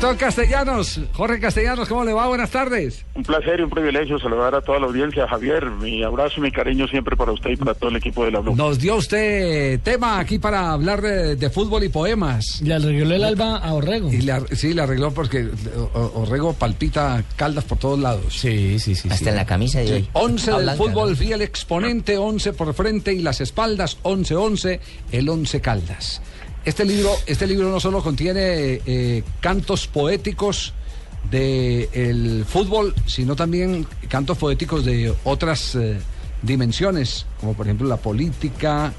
Doctor Castellanos, Jorge Castellanos, ¿cómo le va? Buenas tardes. Un placer y un privilegio saludar a toda la audiencia. Javier, mi abrazo y mi cariño siempre para usted y para todo el equipo de la Blue. Nos dio usted tema aquí para hablar de, de fútbol y poemas. Le arregló el alba a Orrego. Y le ar- sí, le arregló porque Orrego palpita caldas por todos lados. Sí, sí, sí. Hasta en la camisa de hoy. 11 del fútbol, fiel exponente, 11 por frente y las espaldas, 11-11, el 11 Caldas. Este libro, este libro no solo contiene eh, cantos poéticos del fútbol, sino también cantos poéticos de otras eh, dimensiones, como por ejemplo la política,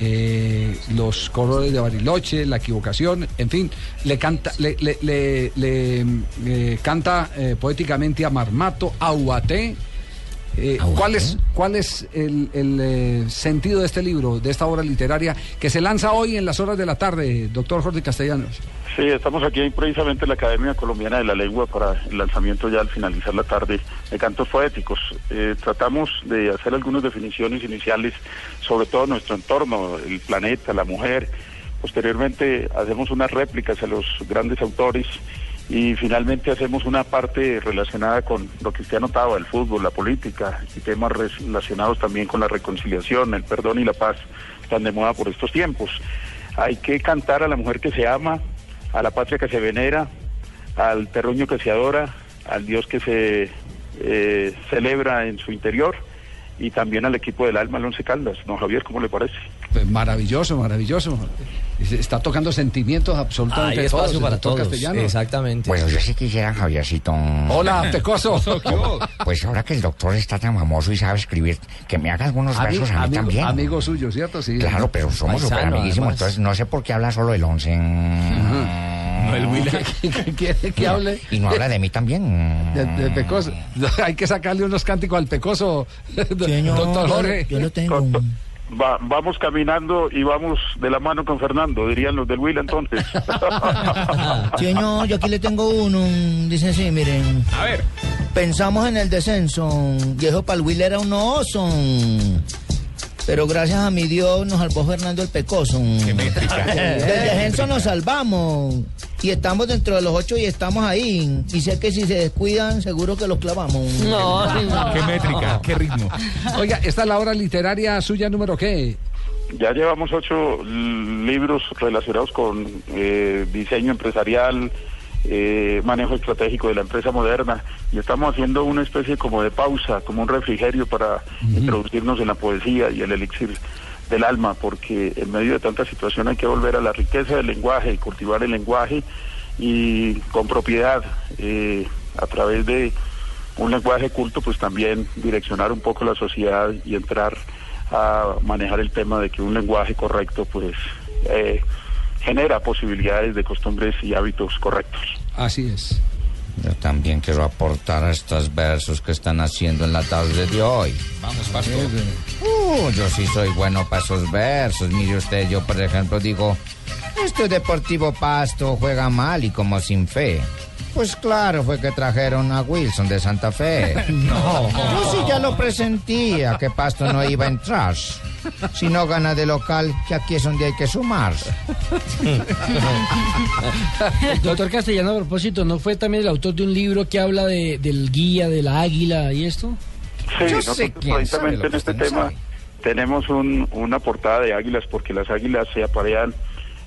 eh, los colores de Bariloche, la equivocación, en fin, le canta, le, canta poéticamente a Marmato, a Ubaté. Eh, ¿A Ubaté? ¿Cuál es, cuál es el, el, eh, sentido de este libro, de esta obra literaria que se lanza hoy en las horas de la tarde, doctor Jorge Castellanos? Sí, estamos aquí precisamente en la Academia Colombiana de la Lengua para el lanzamiento ya al finalizar la tarde de cantos poéticos. Eh, tratamos de hacer algunas definiciones iniciales sobre todo nuestro entorno, el planeta, la mujer. Posteriormente hacemos unas réplicas a los grandes autores y finalmente hacemos una parte relacionada con lo que usted anotaba, el fútbol, la política y temas relacionados también con la reconciliación, el perdón y la paz, tan de moda por estos tiempos. Hay que cantar a la mujer que se ama, a la patria que se venera, al terruño que se adora, al Dios que se eh, celebra en su interior y también al equipo del alma, el Once Caldas. Don Javier, ¿cómo le parece? Pues maravilloso, maravilloso. Está tocando sentimientos absolutamente Hay espacio todos, el para todos. Castellanos. Exactamente. Bueno, yo sí quisiera, Javiercito. Hola, Pecoso. Pues ahora que el doctor está tan famoso y sabe escribir, que me haga algunos Ami- versos a mí amigo, también. amigo suyo, ¿cierto? Sí. Claro, pero somos súper amiguísimos, entonces no sé por qué habla solo del once. ¿Qué, qué quiere que hable? Y no habla de mí también. De, de Pecoso. Hay que sacarle unos cánticos al Pecoso, doctor Jorge. yo lo tengo. Va- vamos caminando y vamos de la mano con Fernando, dirían los del Will entonces. Señor, yo aquí le tengo uno. Dice así, miren. A ver. Pensamos en el descenso. Viejo Palwil era un oso. Pero gracias a mi Dios nos salvó Fernando el Pecoso. Del descenso nos salvamos. Y estamos dentro de los ocho y estamos ahí. Y sé que si se descuidan, seguro que los clavamos. Qué métrica, qué ritmo. Oiga, esta es la obra literaria suya número qué? Ya llevamos ocho libros relacionados con eh, diseño empresarial, eh, manejo estratégico de la empresa moderna y estamos haciendo una especie como de pausa, como un refrigerio para introducirnos en la poesía y el elixir del alma, porque en medio de tanta situación hay que volver a la riqueza del lenguaje y cultivar el lenguaje y con propiedad eh, a través de un lenguaje culto, pues también direccionar un poco la sociedad y entrar a manejar el tema de que un lenguaje correcto, pues eh, genera posibilidades de costumbres y hábitos correctos. Así es. Yo también quiero aportar a estos versos que están haciendo en la tarde de hoy. Vamos, pastor. Uh, yo sí soy bueno para esos versos. Mire usted, yo por ejemplo digo, este Deportivo Pasto juega mal y como sin fe. Pues claro, fue que trajeron a Wilson de Santa Fe. No. Yo sí ya lo presentía que Pasto no iba a entrar. Si no gana de local, que aquí es donde hay que sumar. Doctor Castellano, a propósito, ¿no fue también el autor de un libro que habla de, del guía, de la águila y esto? Sí, Yo nosotros sé quién sabe lo precisamente que en este tema sabe. tenemos un- una portada de águilas porque las águilas se aparean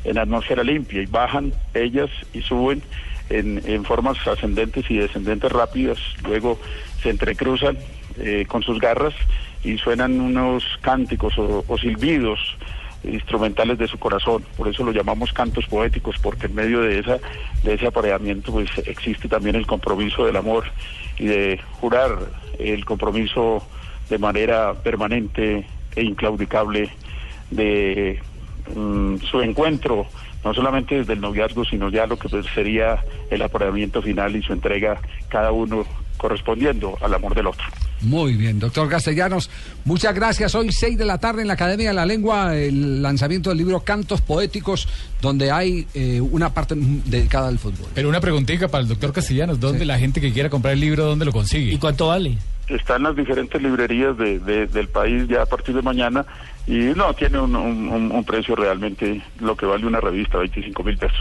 en atmósfera limpia y bajan ellas y suben en, en formas ascendentes y descendentes rápidas, luego se entrecruzan eh, con sus garras y suenan unos cánticos o, o silbidos instrumentales de su corazón, por eso lo llamamos cantos poéticos, porque en medio de esa de ese apareamiento pues existe también el compromiso del amor y de jurar el compromiso de manera permanente e inclaudicable de mm, su encuentro no solamente desde el noviazgo, sino ya lo que pues, sería el apareamiento final y su entrega cada uno correspondiendo al amor del otro. Muy bien, doctor Castellanos, muchas gracias. Hoy 6 de la tarde en la Academia de la Lengua, el lanzamiento del libro Cantos Poéticos, donde hay eh, una parte dedicada al fútbol. Pero una preguntita para el doctor Castellanos, ¿dónde la gente que quiera comprar el libro, dónde lo consigue? ¿Y cuánto vale? Está en las diferentes librerías de, de- del país ya a partir de mañana y no, tiene un, un- un precio realmente lo que vale una revista, 25 mil pesos.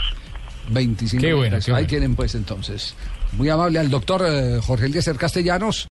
25 Qué bueno, Ahí bueno. tienen pues entonces. Muy amable al doctor eh, Jorge Eliezer Castellanos.